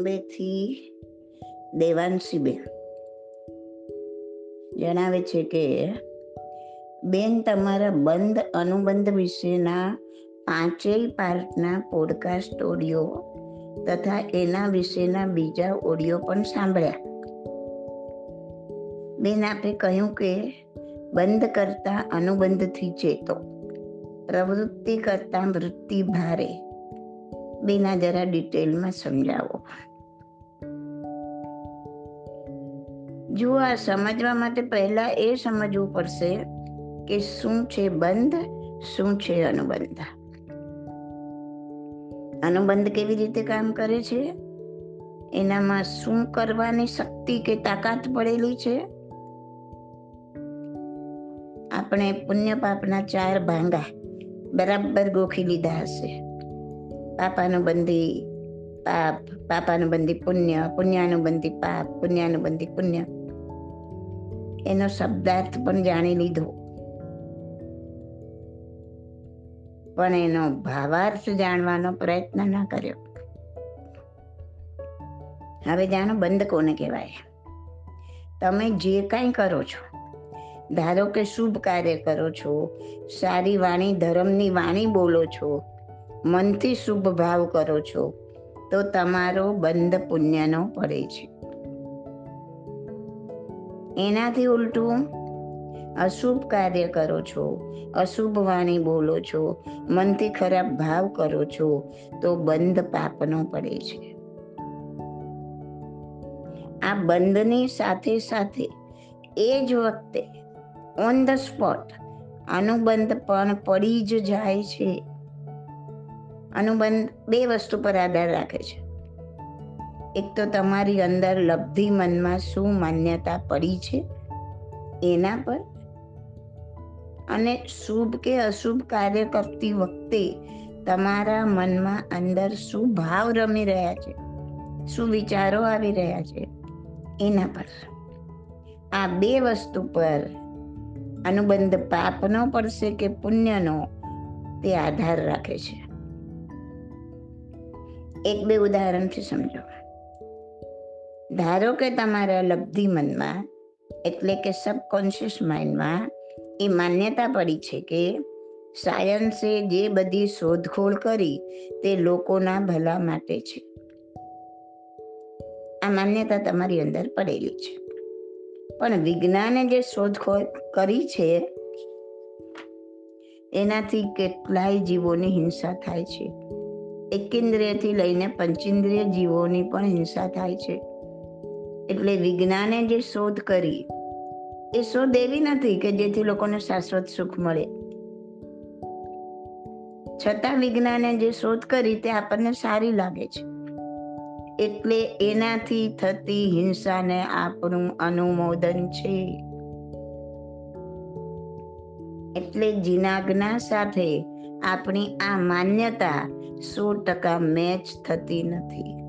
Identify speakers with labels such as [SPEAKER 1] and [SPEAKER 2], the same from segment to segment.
[SPEAKER 1] બોમ્બેથી દેવાંશીબેન જણાવે છે કે, બેન, તમારા બંધ અનુબંધ વિશેના પાંચેય પાર્ટના પોડકાસ્ટ ઓડિયો તથા એના વિશેના બીજા ઓડિયો પણ સાંભળ્યા. બેન, આપે કહ્યું કે, બંધ કરતા અનુબંધથી ચેતો, પ્રવૃત્તિ કરતા વૃત્તિ ભારે. બેના જરા ડિટેલમાં સમજાવો. જો આ સમજવા માટે પહેલા એ સમજવું પડશે કે શું છે બંધ, શું છે અનુબંધ. અનુબંધ કેવી રીતે કામ કરે છે? એનામાં શું કરવાની શક્તિ કે તાકાત પડેલી છે? આપણે પુણ્ય પાપના ચાર ભાંગા બરાબર ગોખી લીધા હશે. પાપાનુબંધી પાપ, પાપાનુબંધી પુણ્ય, પુણ્યાનુબંધી પાપ, પુણ્યાનુબંધી પુણ્ય. એનો શબ્દાર્થ પણ જાણી લીધો. પણ એનો ભાવાર્થ જાણવાનો પ્રયત્ન ન કર્યો. હવે જાણો બંધ કોને કહેવાય? તમે જે કાંઈ કરો છો, ધારો કે શુભ કાર્ય કરો છો, સારી વાણી, ધર્મની વાણી બોલો છો, મનથી શુભ ભાવ કરો છો, તો તમારો બંધ પુણ્યનો પડે છે એનાથી ઉલટું, અશુભ કાર્ય કરો છો, અશુભ વાણી બોલો છો, મનથી ખરાબ ભાવ કરો છો, તો બંધ પાપનો પડે છે. આ બંધની સાથે સાથે એ જ વખતે ઓન ધ સ્પોટ અનુબંધ પણ પડી જ જાય છે. અનુબંધ બે વસ્તુ પર આધાર રાખે છે. એક તો તમારી અંદર લબ્ધિ મનમાં શું માન્યતા પડી છે એના પર અને શુભ કે અશુભ કાર્ય કરતી વખતે તમારા મનમાં અંદર શું ભાવ રમી રહ્યા છે? શું વિચારો આવી રહ્યા છે? એના પર. આ બે વસ્તુ પર અનુબંધ પાપનો પડશે કે પુણ્યનો તે આધાર રાખે છે. એક બે ઉદાહરણથી સમજો. ધારો કે તમારા લબ્ધિ મનમાં, એટલે કે સબકોન્શિયસ માઇન્ડમાં એ માન્યતા પડી છે કે સાયન્સે જે બધી શોધખોળ કરી, તે લોકોના ભલા માટે છે. આ માન્યતા તમારી અંદર પડેલી છે. પણ વિજ્ઞાને જે શોધખોળ કરી છે, એનાથી કેટલાય જીવોની હિંસા થાય છે. એકેન્દ્રિયથી લઈને પંચેન્દ્રિય જીવોની પણ હિંસા થાય છે. એટલે વિજ્ઞાને જે શોધ કરી, એ શોધ એવી નથી કે જેથી લોકોને શાશ્વત સુખ મળે. છતાં વિજ્ઞાને જે શોધ કરી તે આપણને સારી લાગે છે. એટલે એનાથી થતી હિંસાને આપણું અનુમોદન છે. એટલે જીનાજ્ઞા સાથે આપણી આ માન્યતા સો ટકા મેચ થતી નથી.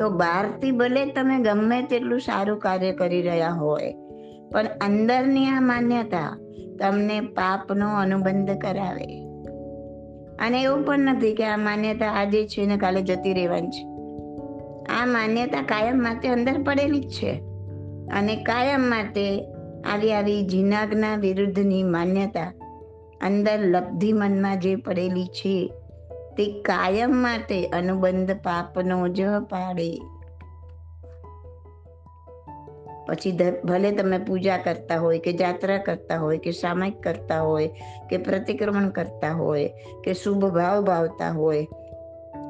[SPEAKER 1] તો બહારથી ભલે તમે ગમે તેટલું સારું કાર્ય કરી રહ્યા હોય, પણ અંદરની આ માન્યતા તમને પાપનો અનુબંધ કરાવે. અને એવું પણ નથી કે આ માન્યતા આજે છે ને કાલે જતી રહેવાની છે. આ માન્યતા કાયમ માટે અંદર પડેલી જ છે. અને કાયમ માટે આવી આવી જીનાગના વિરુદ્ધની માન્યતા અંદર લબ્ધિ મનમાં જે પડેલી છે તે કાયમ માટે અનુબંધ પાપનો જ પાડે. પછી ભલે તમે પૂજા કરતા હોય કે જાત્રા કરતા હોય કે સામાયિક કરતા હોય કે પ્રતિક્રમણ કરતા હોય કે શુભ ભાવ ભાવતા હોય,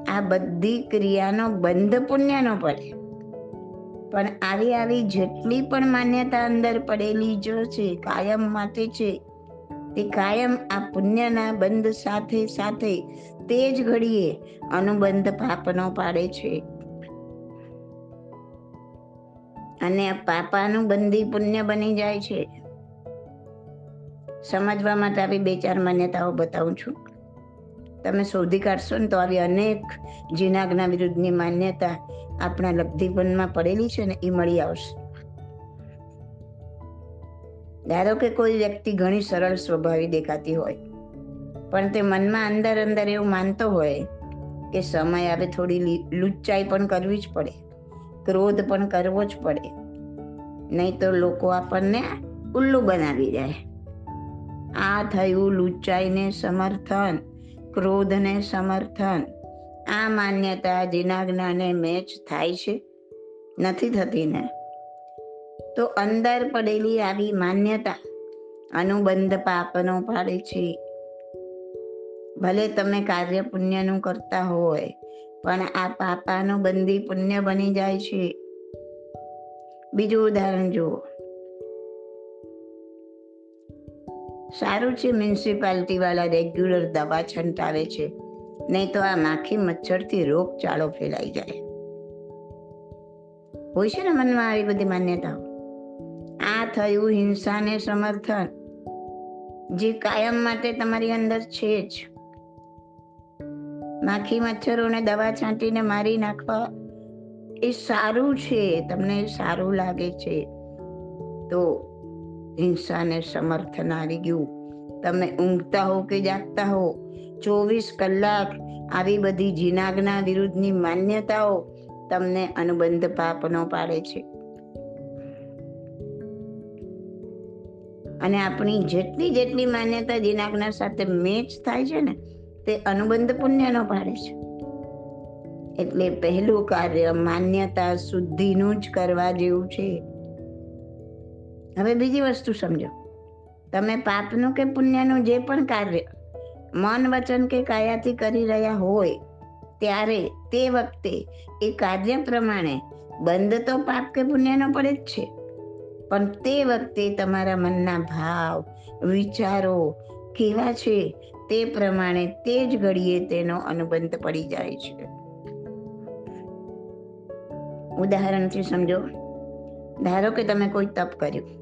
[SPEAKER 1] આ બધી ક્રિયાનો બંધ પુણ્યનો પડે. પણ આવી આવી જેટલી પણ માન્યતા અંદર પડેલી જો છે, કાયમ માટે છે, તે કાયમ આ પુણ્યના બંધ સાથે સાથે તે જ ઘડીએ અનુબંધ પાપનો પાડે છે. અને પાપાનું બંધી પુણ્ય બની જાય છે. સમજવા માટે આવી બે ચાર માન્યતાઓ બતાવું છું. તમે શોધી કાઢશો ને તો આવી અનેક જીનાગના વિરુદ્ધની માન્યતા આપણા લબ્ધિપનમાં પડેલી છે ને એ મળી આવશે. ધારો કે કોઈ વ્યક્તિ ઘણી સરળ સ્વભાવી દેખાતી હોય. પણ તે મનમાં અંદર અંદર એવું માનતો હોય કે સમય આવે થોડી લુચ્ચાઈ પણ કરવી જ પડે. ક્રોધ પણ કરવો જ પડે. નહીં તો લોકો આપણને ઉલ્લુ બનાવી જાય આ થયું લુચ્ચાઈને સમર્થન, ક્રોધને સમર્થન. આ માન્યતા જીનાજ્ઞાને મેચ થાય છે. નથી થતી ને? તો અંદર પડેલી આવી માન્યતા અનુબંધ પાપનો પાડે છે. ભલે તમે કાર્ય પુણ્યનું કરતા હોય, પણ આ પાપાનું બંદી પુણ્ય બની જાય છે. બીજું ઉદાહરણ જુઓ. સારું છે મ્યુનિસિપાલિટી વાળા રેગ્યુલર દવા છંટાવે છે, નહીં તો આ માખી મચ્છરથી રોગચાળો ફેલાઈ જાય. હોય છે ને મનમાં આવી બધી માન્યતાઓ? આ થયું હિંસાને સમર્થન. જે કાયમ માટે તમારી અંદર છે જ. માખી મચ્છરોને દવા છાંટીને મારી નાખવા. એ સારું છે, તમને સારું લાગે છે. તો હિંસાને સમર્થન આવી ગયું. તમે ઊંઘતા હો કે જાગતા હો? ચોવીસ કલાક આવી બધી જીનાગના વિરુદ્ધની માન્યતાઓ તમને અનુબંધ પાપનો પાડે છે. અને આપણી જેટલી જેટલી માન્યતા જીનાગના સાથે મેચ થાય છે ને તે અનુબંધ પુણ્યનો પાડે છે. એટલે પહેલું કાર્ય માન્યતા શુદ્ધિનું જ કરવા જેવું છે. હવે બીજી વસ્તુ સમજો. તમે પાપનું કે પુણ્યનું જે પણ કાર્ય મન, વચન કે કાયાથી કરી રહ્યા હોય, ત્યારે તે વખતે એ કાર્ય પ્રમાણે બંધ તો પાપ કે પુણ્યનો પડે જ છે. પણ તે વખતે તમારા મનના ભાવ, વિચારો કેવા છે તે પ્રમાણે તે જ ઘડીએ તેનો અનુબંધ પડી જાય છે. ઉદાહરણથી સમજો. ધારો કે તમે કોઈ તપ કર્યું.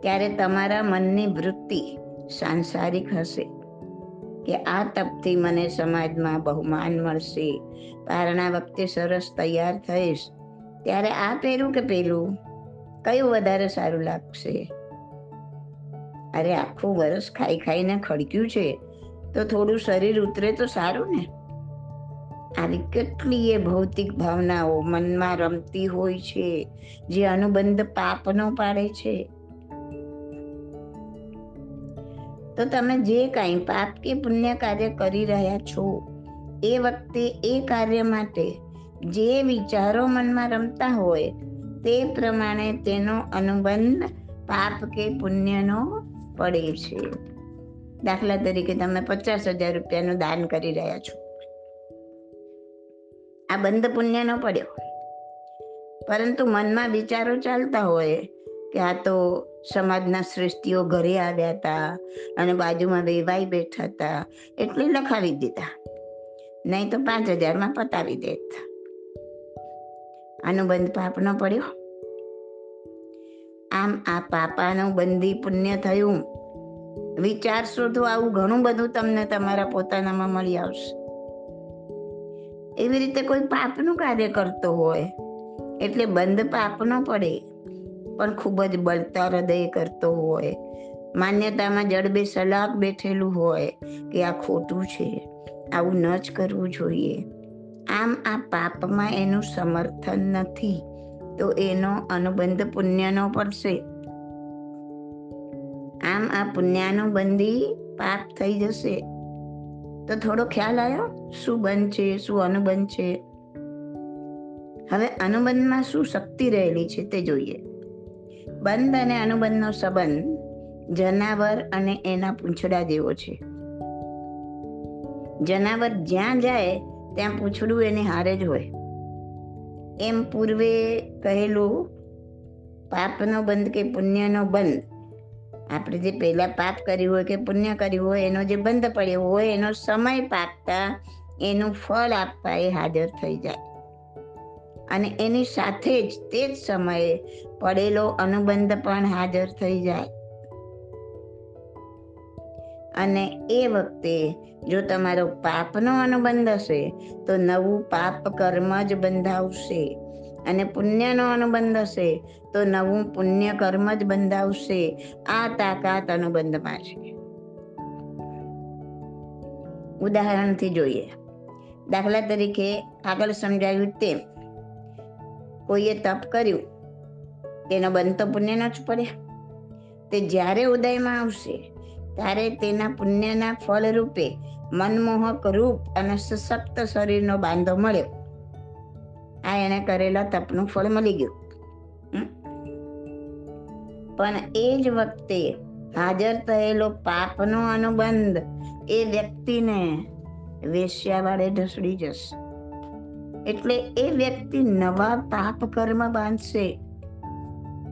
[SPEAKER 1] ત્યારે તમારા મનની વૃત્તિ સાંસારિક હશે કે આ તપથી મને સમાજમાં બહુમાન મળશે. પારણા વખતે સરસ તૈયાર થઈશ. ત્યારે આ પહેરું કે પેલું કયું વધારે સારું લાગશે? અરે, આખું વરસ ખાઈ ખાઈને ખડક્યું છે. તો થોડું શરીર ઉતરે તો સારું ને? આવી કેટલીય ભૌતિક ભાવનાઓ મનમાં રમતી હોય છે, જે અનુબંધ પાપનો પાડે છે. તો તમે જે કાંઈ પાપ કે પુણ્ય કાર્ય કરી રહ્યા છો, એ વખતે એ કાર્ય માટે જે વિચારો મનમાં રમતા હોય, તે પ્રમાણે તેનો અનુબંધ પાપ કે પુણ્યનો પડે છે. દાખલા તરીકે તમે પચાસ હજાર રૂપિયાનું દાન કરી રહ્યા છો. આ બંધ પુણ્ય ન પડ્યો. પરંતુ મનમાં વિચારો ચાલતા હોય કે આ તો સમાજના શ્રેષ્ઠીઓ ઘરે આવ્યા હતા અને બાજુમાં વેવાઈ બેઠા હતા એટલે લખાવી દીધા. નહીં તો પાંચ હજારમાં પતાવી દેત. આનું બંધ પાપ ન પડ્યો. આમ આ પાપાનું બંધી પુણ્ય થયું. વિચારશો તો આવું ઘણું બધું તમને તમારા પોતાનામાં મળી આવશે. એવી રીતે કોઈ પાપનું કાર્ય કરતો હોય, એટલે બંધ પાપ ન પડે, પણ ખૂબ જ બળતા હૃદય કરતો હોય. માન્યતામાં જડબે સલાક બેઠેલું હોય કે આ ખોટું છે, આવું ન જ કરવું જોઈએ. આમ આ પાપમાં એનું સમર્થન નથી, તો એનો અનુબંધ પુણ્યનો પડશે આમ આ પુણ્યાનું બંધી પાપ થઈ જશે. તો થોડો ખ્યાલ આવ્યો શું બંધ છે? શું અનુબંધ છે? હવે અનુબંધમાં શું શક્તિ રહેલી છે તે જોઈએ. બંધ અને અનુબંધનો સંબંધ જનાવર અને એના પૂંછડા જેવો છે. જનાવર જ્યાં જાય, ત્યાં પૂંછડું એને હારે જ હોય. એમ પૂર્વે કહેલું, પાપનો બંધ કે પુણ્યનો બંધ આપણે જે પહેલા પાપ કર્યું હોય કે પુણ્ય કર્યું હોય, એનો જે બંધ પડ્યો હોય, એનો સમય પાકતા એનું ફળ આપવા એ હાજર થઈ જાય. અને એની સાથે જ તે જ સમયે પડેલો અનુબંધ પણ હાજર થઈ જાય. અને એ વખતે જો તમારો પાપનો અનુબંધ હશે, તો નવું પાપ કર્મ જ બંધાવશે. અને પુણ્યનો અનુબંધ હશે, તો નવું પુણ્ય કર્મ જ બંધાવશે. આ તાકાત અનુબંધમાં છે. ઉદાહરણથી જોઈએ. દાખલા તરીકે આગળ સમજાવ્યું તેમ, કોઈએ તપ કર્યું, તેનો બંધ તો પુણ્યનો જ પડે તે જ્યારે ઉદયમાં આવશે, ત્યારે તેના પુણ્યના ફળ રૂપે મનમોહક રૂપ અને સશક્ત શરીરનો બાંધો મળ્યો. આ એને કરેલા તપનું ફળ મળી ગયું. પણ એ જ વખતે હાજર થયેલો પાપનો અનુબંધ એ વ્યક્તિને વેશ્યા વાળે ઢસડી જશે. એટલે એ વ્યક્તિ નવા પાપ કર્મ બાંધશે.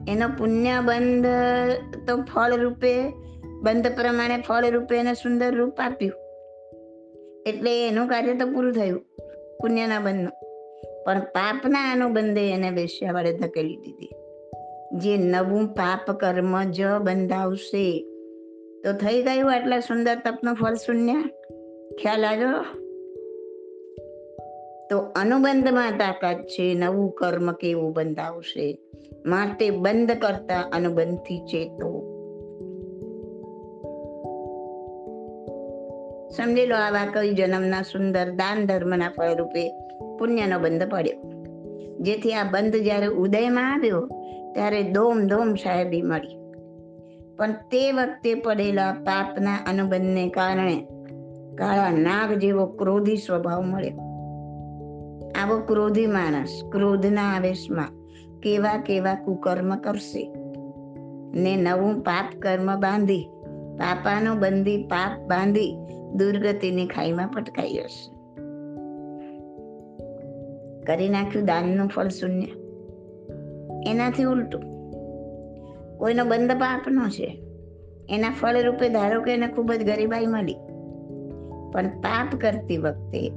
[SPEAKER 1] એનો પુણ્યબંધ તો ફળ રૂપે, બંધ પ્રમાણે ફળ રૂપે એને સુંદર રૂપ આપ્યું. એટલે એનું કાર્ય તો પૂરું થયું, પુણ્યના બંધનું. પણ પાપના અનુબંધે એને વેશ્યા વડે ધકેલી દીધી. જે નવું પાપ કર્મ જ બંધાવશે. તો થઈ ગયું આટલા સુંદર તપનું ફળ શૂન્ય? ખ્યાલ આવ્યો? તો અનુબંધમાં તાકાત છે નવું કર્મ કેવું બંધાવશે? માટે બંધ કરતા અનુબંધથી ચેતો. સમજી લો આવા કઈ જન્મના સુંદર દાન ધર્મના ફળ રૂપે પુણ્યનો બંધ પડ્યો. જેથી આ બંધ જ્યારે ઉદયમાં આવ્યો, ત્યારે દોમ દોમ સાહેબી મળી. પણ તે વખતે પડેલા પાપના અનુબંધને કારણે કાળા નાગ જેવો ક્રોધી સ્વભાવ મળ્યો. આવો ક્રોધી માણસ ક્રોધના આવેશમાં કેવા કેવા કુકર્મ કરશે? ને નવું પાપ કર્મ બાંધી, પાપાનો બંધી પાપ બાંધી દુર્ગતિની ખાઈમાં પટકાઈ જશે. કરી નાખ્યું દાનનું ફળ શૂન્ય. એનાથી ઉલટું. કોઈનો બંધ પાપનો છે. એના ફળ રૂપે ધારો કે એને ખૂબ જ ગરીબાઈ મળી. પણ પાપ કરતી વખતે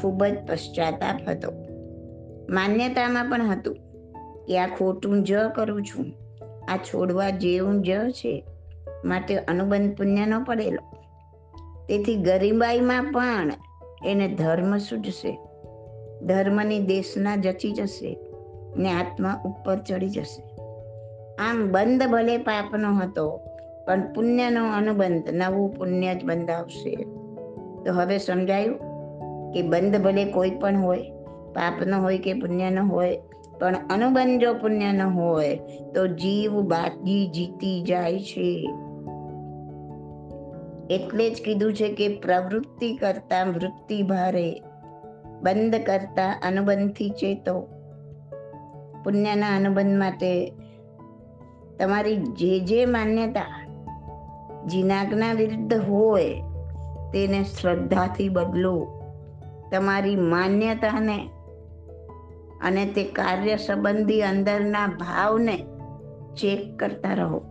[SPEAKER 1] ખૂબ જ પશ્ચાતાપ હતો. માન્યતામાં પણ હતું કે આ ખોટું જ કરું છું. આ છોડવા જેવું જ છે. માટે અનુબંધ પુણ્યનો પડેલો. તેથી ગરીબાઈમાં પણ એને ધર્મ સૂજશે. ધર્મની દેશના જચી જશે ને આત્મા ઉપર ચડી જશે. આમ બંધ ભલે પાપનો હતો, પણ પુણ્યનો અનુબંધ નવું પુણ્ય જ બંધાવશે. તો હવે સમજાયું કે બંધ ભલે કોઈ પણ હોય, પાપનો હોય કે પુણ્યનો હોય, પણ અનુબંધ જો પુણ્યનો હોય, તો જીવ બાકી જીતી જાય છે. એટલે જ કીધું છે કે પ્રવૃત્તિ કરતા વૃત્તિ ભારે. બંધ કરતા અનુબંધથી ચેતો. પુણ્યના અનુબંધ માટે તમારી જે જે માન્યતા જીનાગના વિરુદ્ધ હોય તેને શ્રદ્ધાથી બદલો. તમારી માન્યતાને અને તે કાર્ય સંબંધી અંદરના ભાવને ચેક કરતા રહો.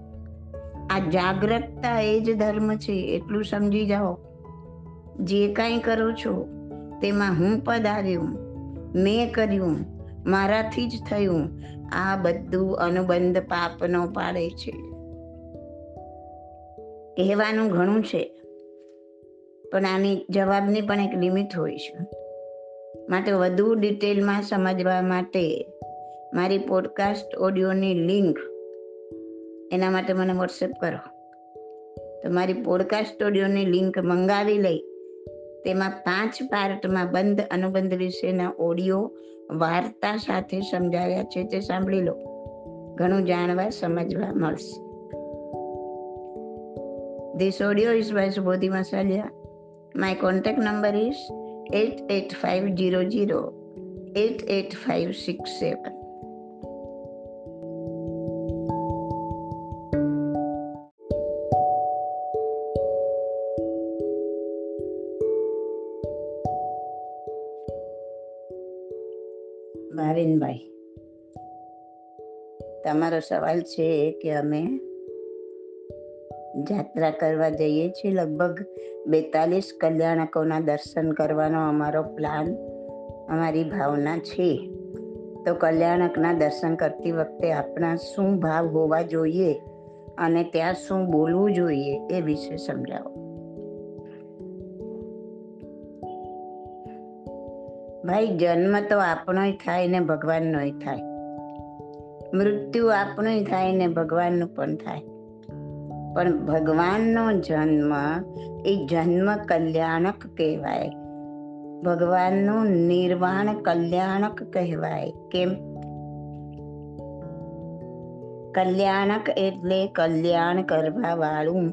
[SPEAKER 1] આ જાગૃતતા એ જ ધર્મ છે, એટલું સમજી જાઓ. જે કાંઈ કરો છો તેમાં હું પધાર્યું, મેં કર્યું, મારાથી જ થયું. આ બધું અનુબંધ પાપનો પાડે છે. કહેવાનું ઘણું છે, પણ આની જવાબની પણ એક લિમિટ હોય છે. માટે વધુ ડિટેલમાં સમજવા માટે મારી પોડકાસ્ટ ઓડિયોની લિંક એના માટે મને વોટ્સએપ કરો. તો મારી પોડકાસ્ટ ઓડિયોની લિંક મંગાવી લઈ તેમાં પાંચ પાર્ટમાં બંધ અનુબંધ વિશેના ઓડિયો વાર્તા સાથે સમજાવ્યા છે તે સાંભળી લો ઘણું જાણવા, સમજવા મળશે This audio is by Subodhi Masalia. My contact number is 88500 88567. ભાવિનભાઈ તમારો સવાલ છે કે અમે જાત્રા કરવા જઈએ છીએ લગભગ બેતાલીસ કલ્યાણકોના દર્શન કરવાનો અમારો પ્લાન, અમારી ભાવના છે. તો કલ્યાણકના દર્શન કરતી વખતે આપણા શું ભાવ હોવા જોઈએ અને ત્યાં શું બોલવું જોઈએ એ વિશે સમજાવો. ભાઈ, જન્મ તો આપણોય થાય ને ભગવાનનોય થાય. મૃત્યુ આપણું થાય ને ભગવાનનું પણ થાય. પણ ભગવાનનો જન્મ એ જન્મ કલ્યાણક કહેવાય. ભગવાનનું નિર્વાણ કલ્યાણક કહેવાય. કેમ? કલ્યાણક એટલે કલ્યાણ કરવા વાળું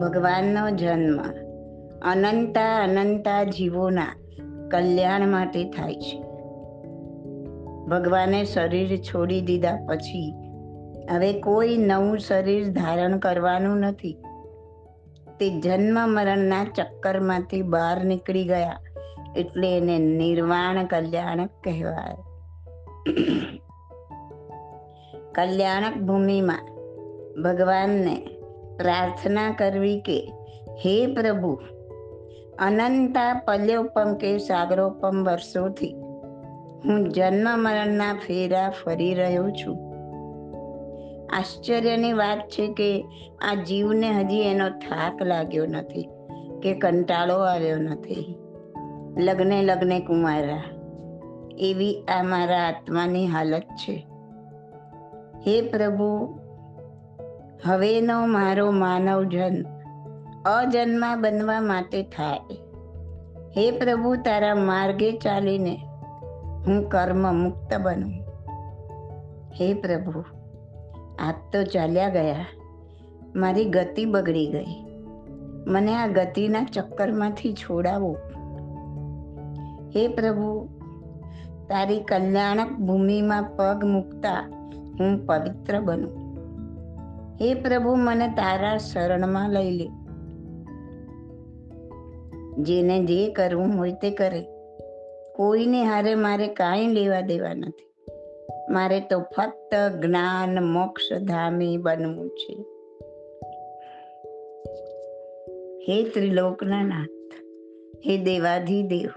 [SPEAKER 1] ભગવાનનો જન્મ અનંતા અનંતા જીવોના કલ્યાણ માટે થાય છે. ભગવાને શરીર છોડી દીધા પછી હવે કોઈ નવું શરીર ધારણ કરવાનું નથી. તે જન્મ મરણના ચક્કરમાંથી બહાર નીકળી ગયા એટલે એને નિર્વાણ કલ્યાણક કહેવાય. કલ્યાણક ભૂમિમાં ભગવાનને પ્રાર્થના કરવી કે, હે પ્રભુ, અનંતા પલ્યોપમ કે સાગરોપમ વર્ષોથી હું જન્મ મરણના ફેરા ફરી રહ્યો છું. આશ્ચર્યની વાત છે કે આ જીવને હજી એનો થાક લાગ્યો નથી કે કંટાળો આવ્યો નથી. લગ્ને લગ્ને કુમારા એવી આ મારા આત્માની હાલત છે. હે પ્રભુ, હવેનો મારો માનવ જન્મ અજન્મા બનવા માટે થાય. હે પ્રભુ, તારા માર્ગે ચાલીને હું કર્મ મુક્ત બનું. હે પ્રભુ આપ તો ચાલ્યા ગયા. મારી ગતિ બગડી ગઈ. મને આ ગતિના ચક્કરમાંથી છોડાવો. હે પ્રભુ, તારી કલ્યાણક ભૂમિમાં પગ મૂકતા હું પવિત્ર બનું. હે પ્રભુ, મને તારા શરણમાં લઈ લે. જેને જે કરવું હોય તે કરે. કોઈને હારે મારે કાંઈ લેવા દેવા નથી. મારે તો ફક્ત જ્ઞાન, મોક્ષ ધામી બનવું છે. હે ત્રિલોકના નાથ, હે દેવાધિદેવ,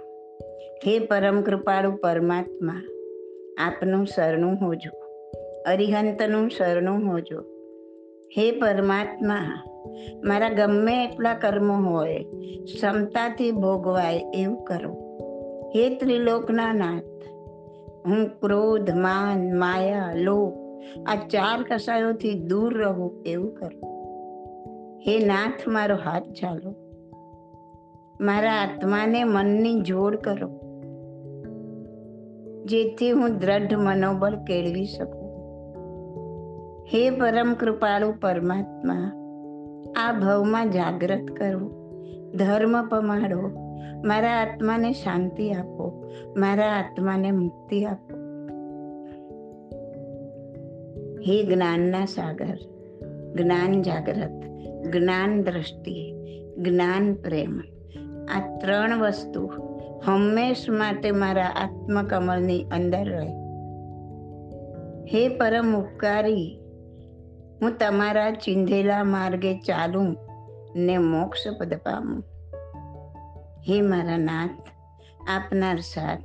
[SPEAKER 1] હે પરમ કૃપાળુ પરમાત્મા, આપનું શરણું હોજો, અરિહંતનું શરણું હોજો. હે પરમાત્મા, મારા ગમે એટલા કર્મો હોય, ક્ષમતાથી ભોગવાય એવું કરો. હે ત્રિલોકના નાથ, હું ક્રોધ, માન, માયા લોક આ ચાર કસાયોથી દૂર રહું એવું કરું. હે નાથ, મારો હાથ ચાલો. મારા આત્માને મનની જોડ કરો. જેથી હું દ્રઢ મનોબળ કેળવી શકું. હે પરમ કૃપાળુ પરમાત્મા, આ ભવમાં જાગ્રત કરો. ધર્મ પમાડો. મારા આત્માને શાંતિ આપો. મારા આત્માને મુક્તિ આપો. હે જ્ઞાનના સાગર, જ્ઞાન જાગ્રત જ્ઞાન દ્રષ્ટિ, જ્ઞાન પ્રેમ. આ ત્રણ વસ્તુ હંમેશ માટે મારા આત્મકમળની અંદર રહે. હે પરમ ઉપકારી, હું તમારા ચિંધેલા માર્ગે ચાલું ને મોક્ષ પદ પામું. હે મારા નાથ, આપનાર સાથ,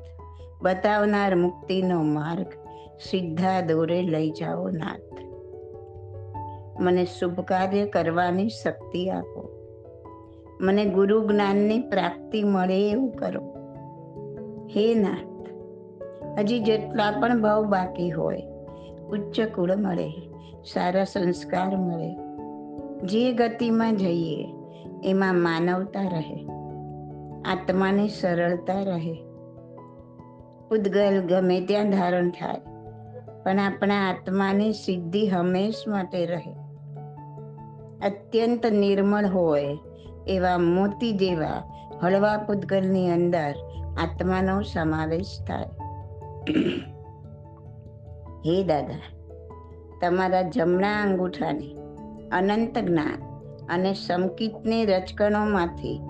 [SPEAKER 1] બતાવનાર મુક્તિનો માર્ગ સીધા દોરે લઈ જાઓ નાથ. મને શુભ કાર્ય કરવાની શક્તિ આપો. મને ગુરુ જ્ઞાનની પ્રાપ્તિ મળે એવું કરો. હે નાથ, હજી જેટલા પણ ભાવ બાકી હોય, ઉચ્ચ કુળ મળે, સારા સંસ્કાર મળે. જે ગતિમાં જઈએ, એમાં માનવતા રહે. આત્માની સરળતા રહે. ઉદ્ગલ ગમે ત્યાં ધારણ થાય, પણ આપણા આત્માની સિદ્ધિ હંમેશ માટે રહે. અત્યંત નિર્મળ હોય એવા મોતી જેવા હળવા પૂતગલની અંદર આત્માનો સમાવેશ થાય. હે દાદા, તમારા જમણા અંગૂઠાને અનંત જ્ઞાન અને સંકિતની રચકણોમાંથી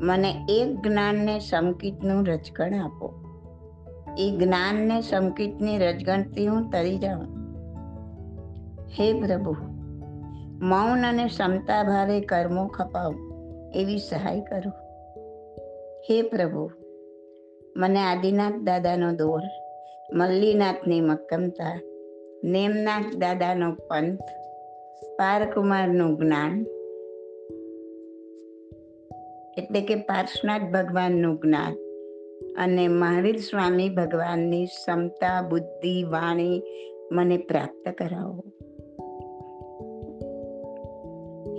[SPEAKER 1] મને એક જ્ઞાનને સંકિતનું રચકણ આપો. એ જ્ઞાનને સંકિતની રજગણથી હું તરી જાઉં. હે પ્રભુ, મૌન અને ક્ષમતા ભાવે કર્મો ખપાવ, એવી સહાય કરો. હે પ્રભુ, મને આદિનાથ દાદાનો દોર, મલ્લીનાથની મક્કમતા, નેમનાથ દાદાનો પંથ, પારકુમારનું જ્ઞાન એટલે કે પાર્શનાથ ભગવાનનું જ્ઞાન. અને મહાવીર સ્વામી ભગવાનની ક્ષમતા, બુદ્ધિ, વાણી મને પ્રાપ્ત કરાવો.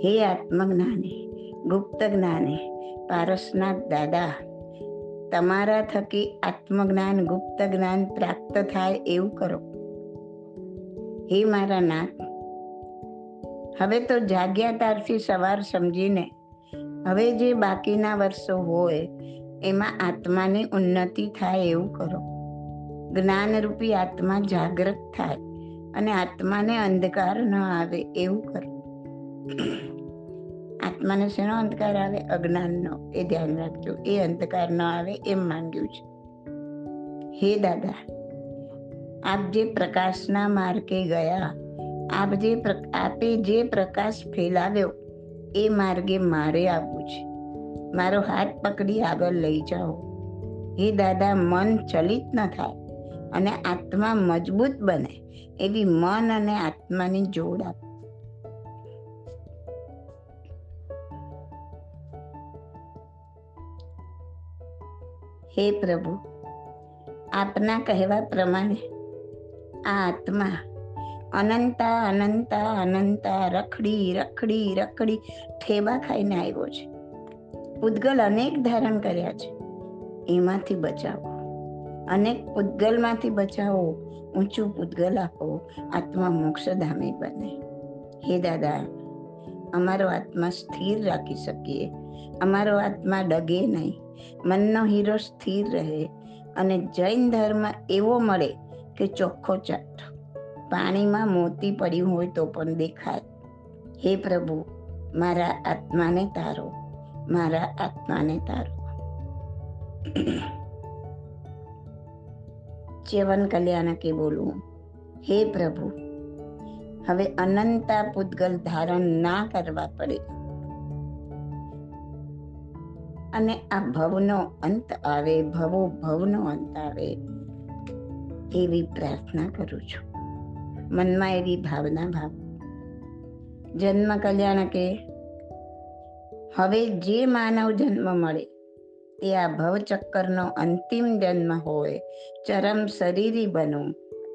[SPEAKER 1] હે આત્મજ્ઞાને, ગુપ્ત જ્ઞાને પારસનાથ દાદા, તમારા થકી આત્મજ્ઞાન, ગુપ્ત જ્ઞાન પ્રાપ્ત થાય એવું કરો. હે મારા નાથ, હવે તો જાગ્યા તારથી સવાર સમજીને હવે જે બાકીના વર્ષો હોય, એમાં આત્માની ઉન્નતિ થાય એવું કરો. જ્ઞાનરૂપી આત્મા જાગૃત થાય અને આત્માને અંધકાર ન આવે એવું કરો. આત્માને શેનો અંધકાર આવે? અજ્ઞાનનો. એ ધ્યાન રાખજો. એ અંધકાર ન આવે એમ માંગ્યું છે. હે દાદા, આપ જે પ્રકાશના માર્ગે ગયા, આપ જે આપે જે પ્રકાશ ફેલાવ્યો એ માર્ગે મારે આવવું છે. મારો હાથ પકડી આગળ લઈ જાઓ. હે દાદા, મન ચલિત ન થાય અને આત્મા મજબૂત બને એવી મન અને આત્માની જોડ આપ. હે પ્રભુ, આપના કહેવા પ્રમાણે આ આત્મા અનંતા અનંતા અનંતા, રખડી રખડી રખડી ઠેબા ખાઈને આવ્યો છે. પૂતગલ અનેક ધારણ કર્યા છે. એમાંથી બચાવો. અનેક પૂતગલમાંથી બચાવો. ઊંચું પૂતગલ આપો. આત્મા મોક્ષધામી બને. હે દાદા, અમારો આત્મા સ્થિર રાખી શકીએ. અમારો આત્મા ડગે નહીં. મનનો હીરો સ્થિર રહે. અને જૈન ધર્મ એવો મળે કે ચોખ્ખો ચાટ. પાણીમાં મોતી પડ્યું હોય તો પણ દેખાય. હે પ્રભુ, મારા આત્માને તારો, મારા આત્માને તારો. ચેવન કલ્યાણ કે બોલું, હે પ્રભુ, હવે અનંતા પૂતગલ ધારણ ના કરવા પડે. અને આ ભવનો અંત આવે, ભવો ભવનો અંત આવે, એવી પ્રાર્થના કરું છું. મનમાં એવી ભાવના ભાવ. જન્મ કલ્યાણ કે હવે જે માનવ જન્મ મળે એ આ ભવચક્કરનો અંતિમ જન્મ હોય, ચરમ શરીરી બનો,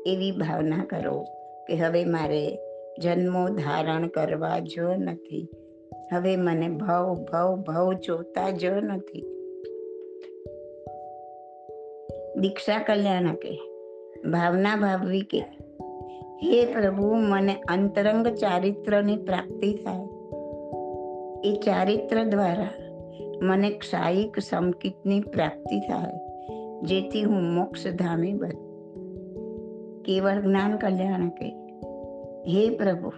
[SPEAKER 1] એવી ભાવના કરો કે હવે મારે જન્મો ધારણ કરવા જો નથી. હવે મને ભવ ભવ ભવ જોતા જો નથી. દીક્ષા કલ્યાણ કે ભાવના ભાવવી કે હે પ્રભુ, મને અંતરંગ ચારિત્રની પ્રાપ્તિ થાય. એ ચારિત્ર દ્વારા મને ક્ષાયિક સંકિતની પ્રાપ્તિ થાય, જેથી હું મોક્ષ ધામે બન. કેવળ જ્ઞાન કલ્યાણ કે. હે પ્રભુ,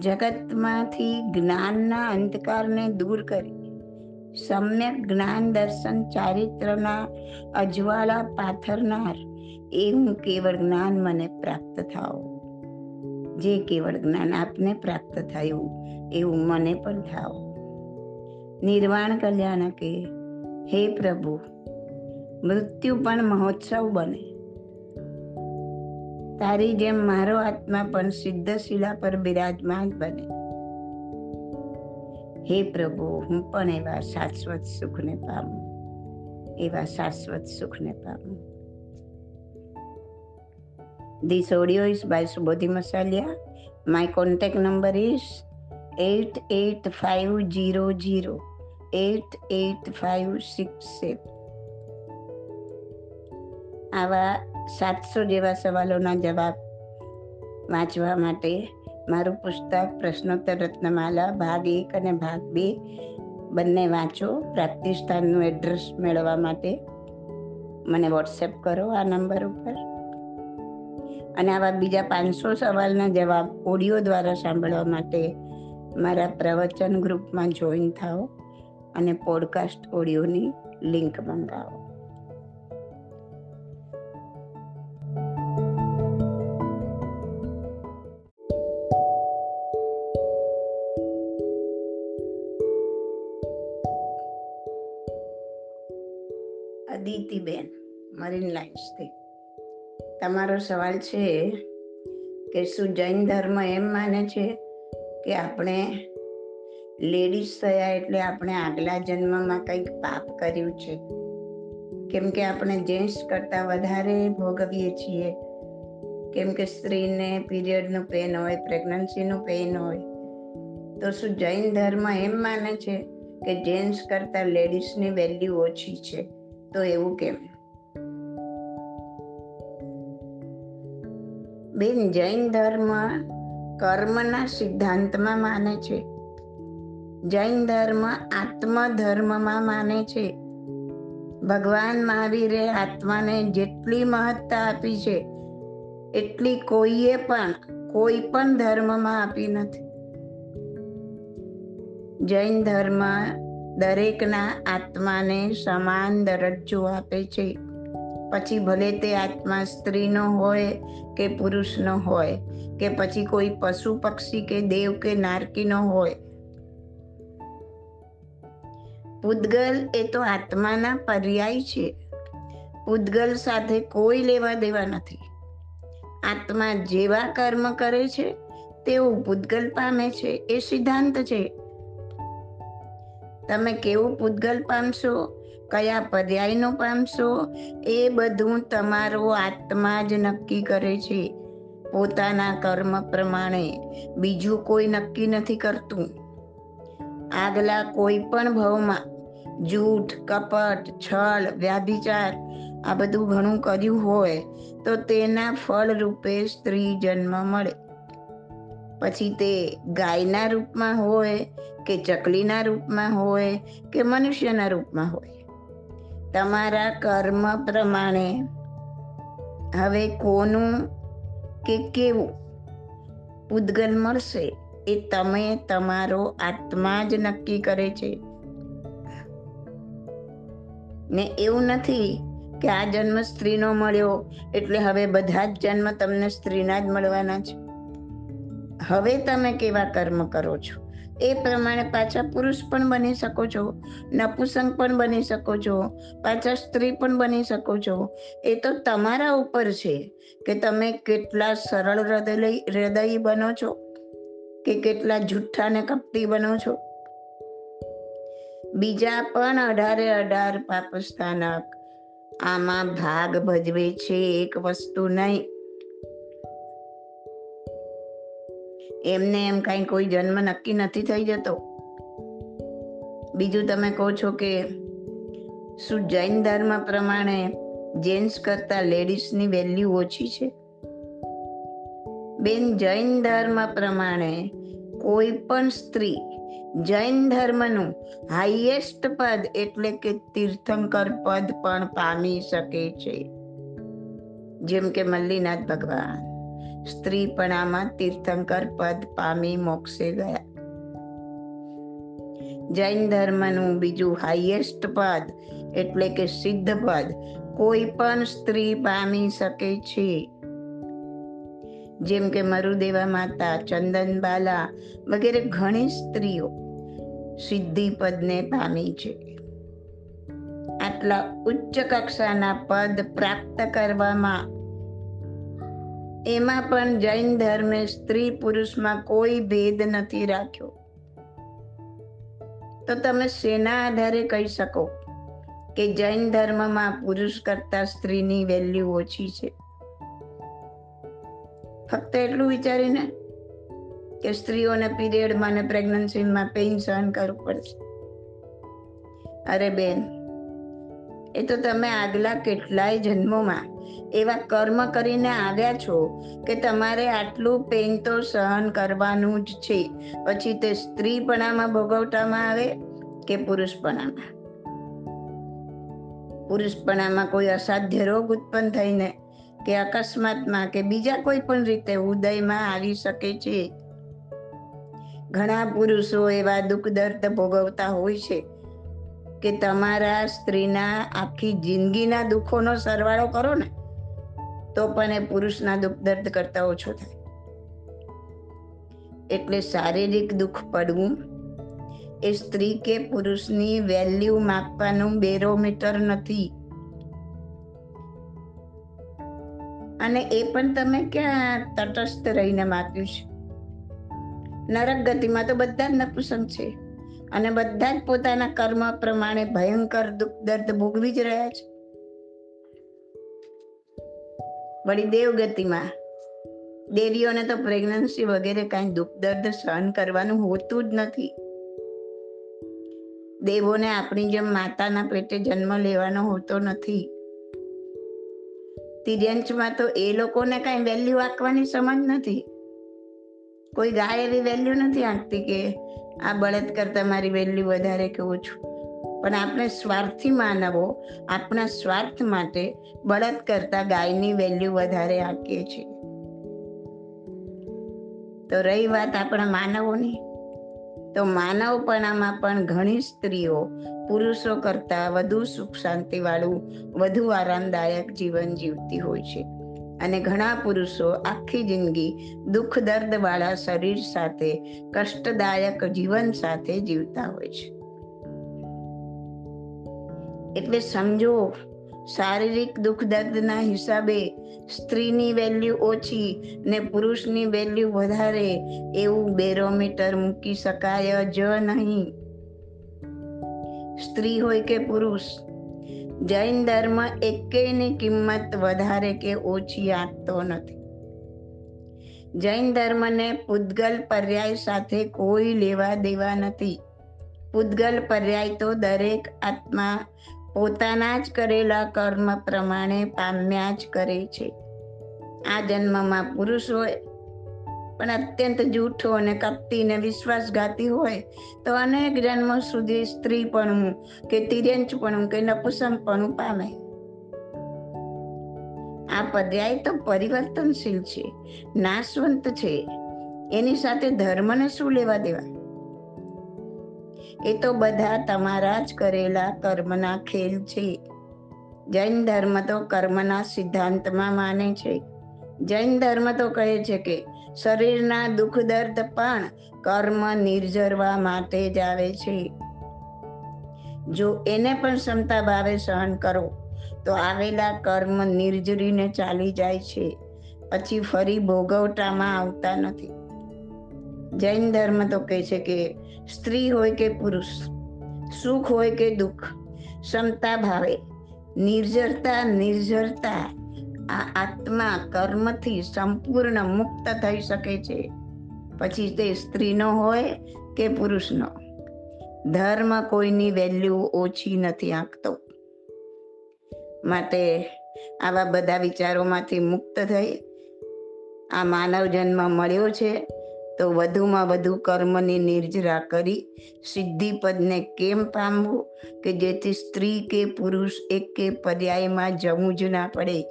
[SPEAKER 1] જગતમાંથી જ્ઞાનના અંધકારને દૂર કરી, સમ્યક જ્ઞાન દર્શન ચારિત્રના અજવાળા પાથરનાર એ હું કેવળ જ્ઞાન મને પ્રાપ્ત થાવ જે કેવળ જ્ઞાન આપને પ્રાપ્ત થયું, એવું મને પણ થાવ નિર્વાણ કલ્યાણકે હે પ્રભુ, મૃત્યુ પણ મહોત્સવ બને. તારી જેમ મારો આત્મા પણ સિદ્ધ શિલા પર બિરાજમાન બને. હે પ્રભુ, હું પણ એવા શાશ્વત સુખને પામું. એવા શાશ્વત સુખને પામું. This audio is by Subodhi Masalia. My contact number is 88500 88567. આવા સાતસો જેવા સવાલોના જવાબ વાંચવા માટે મારું પુસ્તક પ્રશ્નોત્તર રત્નમાલા ભાગ એક અને ભાગ બે બંને વાંચો પ્રાપ્તિ સ્થાનનું એડ્રેસ મેળવવા માટે મને વોટ્સએપ કરો આ નંબર ઉપર અને આવા બીજા પાંચસો સવાલના જવાબ ઓડિયો દ્વારા સાંભળવા માટે મારા પ્રવચન ગ્રુપમાં જોઈન થાઓ અને પોડકાસ્ટ ઓડિયોની લિંક મંગાવો. અદિતિબેન, મરીન લાઇન્સથી તમારો સવાલ છે કે શું જૈન ધર્મ એમ માને છે કે આપણે લેડીઝ થયા એટલે આપણે આગલા જન્મમાં કંઈક પાપ કર્યું છે? કેમ કે આપણે જેન્ટ્સ કરતાં વધારે ભોગવીએ છીએ. કેમ કે સ્ત્રીને પીરિયડનું પેન હોય, પ્રેગ્નન્સીનું પેન હોય. તો શું જૈન ધર્મ એમ માને છે કે જેન્ટ્સ કરતાં લેડીઝની વેલ્યુ ઓછી છે? તો એવું કેમ? બેન જૈન ધર્મ કર્મના સિદ્ધાંતમાં માને છે. જૈન ધર્મ આત્મ ધર્મમાં માને છે. ભગવાન મહાવીરે આત્માને જેટલી મહત્તા આપી છે, એટલી કોઈએ પણ કોઈ પણ ધર્મમાં આપી નથી. જૈન ધર્મ દરેકના આત્માને સમાન દરજ્જો આપે છે. પછી ભલે તે આત્મા સ્ત્રીનો હોય કે પુરુષનો હોય, કે પછી કોઈ પશુ પક્ષી કે દેવ કે નારકીનો હોય. પૂદગલ એ તો આત્માના પર્યાય છે. પૂદગલ સાથે કોઈ લેવા દેવા નથી. આત્મા જેવા કર્મ કરે છે તેવું પૂદગલ પામે છે, એ સિદ્ધાંત છે. તમે કેવું પૂદગલ પામશો? કયા પર્યાયનું પામશો એ બધું તમારો આત્મા જ નક્કી કરે છે. પોતાના કર્મ પ્રમાણે બીજું કોઈ નક્કી નથી કરતું. આગલા કોઈ પણ ભાવમાં જૂઠ, કપટ, છળ, વ્યાભિચાર આ બધું ઘણું કર્યું હોય, તો તેના ફળ રૂપે સ્ત્રી જન્મ મળે. પછી તે ગાયના રૂપમાં હોય કે ચકલીના રૂપમાં હોય કે મનુષ્યના રૂપમાં હોય. તમારા કર્મ પ્રમાણે. હવે કોનું કે કેવું? પૂદગલ મળશે એ તમે તમારો આત્મા જ નક્કી કરે છે. ને એવું નથી કે આ જન્મ સ્ત્રીનો મળ્યો એટલે હવે બધા જ જન્મ તમને સ્ત્રીના જ મળવાના છે. હવે તમે કેવા કર્મ કરો છો? એ પ્રમાણે પાછા પુરુષ પણ બની શકો છો નપુસંગ પણ બની શકો છો, પાછા સ્ત્રી પણ બની શકો છો. એ તો તમારા ઉપર છે કે તમે કેટલા સરળ હૃદય હૃદય બનો છો? કે કેટલા જુઠ્ઠા ને કપટી બનો છો? બીજા પણ અઢારે અઢાર પાપ સ્થાનક આમાં ભાગ ભજવે છે, એક વસ્તુ નહીં. એમને એમ કઈ કોઈ જન્મ નક્કી નથી થઈ જતો. બીજું તમે કહો છો કે શું જૈન ધર્મ પ્રમાણે જેન્ટ્સ કરતા લેડીઝની વેલ્યુ ઓછી છે? બેન જૈન ધર્મ પ્રમાણે કોઈ પણ સ્ત્રી જૈન ધર્મનું હાઈએસ્ટ પદ એટલે કે તીર્થંકર પદ પણ પામી શકે છે. જેમ કે મલ્લીનાથ ભગવાન. સ્ત્રી પણ આમાં તીર્થંકર પદ પામી મોક્ષે ગયા. જૈન ધર્મનું બીજું હાઈએસ્ટ પદ એટલે કે સિદ્ધ પદ કોઈ પણ સ્ત્રી પામી શકે છે. જેમ કે મરુદેવા માતા ચંદનબાલા વગેરે ઘણી સ્ત્રીઓ સિદ્ધિ પદને પામી છે. આટલા ઉચ્ચ કક્ષાના પદ પ્રાપ્ત કરવામાં એમાં પણ જૈન ધર્મે સ્ત્રી પુરુષમાં કોઈ ભેદ નથી રાખ્યો. તો તમે શેના આધારે કહી શકો કે જૈન ધર્મમાં પુરુષ કરતા સ્ત્રીની વેલ્યુ ઓછી છે? ફક્ત એટલું વિચારીને કે સ્ત્રીઓને પીરિયડમાં ને પ્રેગ્નન્સીમાં પેઇન સહન કરવું પડશે. અરે બેન, એ તો તમે આગલા કેટલાય જન્મોમાં એવા કર્મ કરીને આવ્યા છો કે તમારે આટલું પેન તો સહન કરવાનું જ છે. પછી તે સ્ત્રીપણામાં ભોગવટામાં આવે કે પુરુષપણામાં? પુરુષપણામાં કોઈ અસાધ્ય રોગ ઉત્પન્ન થઈને કે અકસ્માતમાં કે બીજા કોઈ પણ રીતે ઉદયમાં આવી શકે છે? ઘણા પુરુષો એવા દુઃખ દર્દ ભોગવતા હોય છે કે તમારા સ્ત્રીના આખી જિંદગીના દુઃખોનો સરવાળો કરો ને. તો પણ એ પુરુષના દુઃખ દર્દ કરતા ઓછો થાય. એટલે શારીરિક દુઃખ પડવું એ સ્ત્રી કે પુરુષની વેલ્યુ માપવાનું બેરોમીટર નથી. અને એ પણ તમે ક્યાં તટસ્થ રહીને માપ્યું છે? નરક ગતિમાં તો બધા જ નપુસંગ છે. અને બધા જ પોતાના કર્મ પ્રમાણે ભયંકર દુઃખ દર્દ ભોગવી જ રહ્યા છે. વળી દેવ ગતિમાં દેવીઓને તો પ્રેગ્નન્સી વગેરે કાંઈ દુઃખ દર્દ સહન કરવાનું હોતું જ નથી. દેવોને આપણી જેમ માતાના પેટે જન્મ લેવાનો હોતો નથી. તિર્યંશમાં તો એ લોકોને કાંઈ વેલ્યુ આપવાની સમજ નથી. કોઈ ગાય એવી વેલ્યુ નથી આંકતી કે આ બળદ કરતા મારી વેલ્યુ વધારે કે ઓછું. પણ આપણે સ્વાર્થી માનવો આપણા સ્વાર્થ માટે બળદ કરતા ગાયની વેલ્યુ વધારે આપીએ છીએ. તો રહી વાત આપણા માનવોની. તો માનવપણામાં પણ ઘણી સ્ત્રીઓ પુરુષો કરતાં વધુ સુખ શાંતિવાળું, વધુ આરામદાયક જીવન જીવતી હોય છે. અને ઘણા પુરુષો આખી જિંદગી દુઃખ દર્દવાળા શરીર સાથે, કષ્ટદાયક જીવન સાથે જીવતા હોય છે. એટલે સમજો, શારીરિક દુઃખ દર્દના હિસાબે સ્ત્રીની વેલ્યુ ઓછી ને પુરુષની વેલ્યુ વધારે એવું બેરોમીટર મૂકી શકાય જ નહીં. સ્ત્રી હોય કે પુરુષ, જૈન ધર્મ એકેયની કિંમત વધારે કે ઓછી આપતો નથી. જૈન ધર્મને પૂદગલ પર્યાય સાથે કોઈ લેવા દેવા નથી. પૂદગલ પર્યાય તો દરેક આત્મા પોતાના જ કરેલા કર્મ પ્રમાણે પામ્યા જ કરે છે. આ જન્મમાં પુરુષ હોય, પણ અત્યંત જૂઠો અને કપટી ને વિશ્વાસઘાતી હોય, તો અનેક જન્મો સુધી સ્ત્રીપણું કે તિર્યંચપણું કે નપુસંગપણું પામે. આ પર્યાય તો પરિવર્તનશીલ છે, નાશવંત છે. એની સાથે ધર્મને શું લેવા દેવા? એ તો બધા તમારા જ કરેલા કર્મના ખેલ છે. જૈન ધર્મ તો કર્મના સિદ્ધાંતમાં માને છે. જૈન ધર્મ તો કહે છે કે શરીરના દુઃખ દર્દ પણ કર્મ નિર્જરવા માટે જ આવે છે. જો એને પણ ક્ષમતા ભાવે સહન કરો, તો આવેલા કર્મ નિર્જરીને ચાલી જાય છે. પછી ફરી ભોગવટામાં આવતા નથી. જૈન ધર્મ તો કહે છે કે સ્ત્રી હોય કે પુરુષ, સુખ હોય કે દુઃખ, ક્ષમતા ભાવે, નિર્જરતા નિર્જરતા, આ આત્મા કર્મથી સંપૂર્ણ મુક્ત થઈ શકે છે. પછી તે સ્ત્રીનો હોય કે પુરુષનો. ધર્મ કોઈની વેલ્યુ ઓછી નથી આંકતો માટે આવા બધા વિચારોમાંથી મુક્ત થઈ આ માનવ જન્મ મળ્યો છે. તો વધુમાં વધુ કર્મની નિર્જરા કરી સિદ્ધિપદને કેમ પામવું? કે જેથી સ્ત્રી કે પુરુષ એકે પર્યાયમાં જવું જ ના પડે.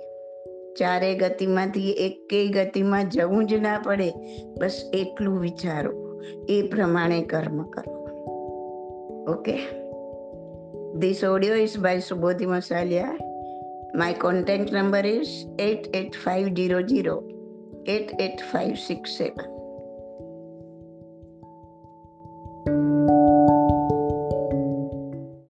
[SPEAKER 1] ચારે ગતિમાંથી એકે ગતિમાં જવું જ ના પડે. બસ એટલું વિચારો. એ પ્રમાણે કર્મ કરો. ઓકે? ધી સોળ્યોસ ભાઈ Subodhi Masaliya my contact number audio eight eight five zero zero eight eight five six seven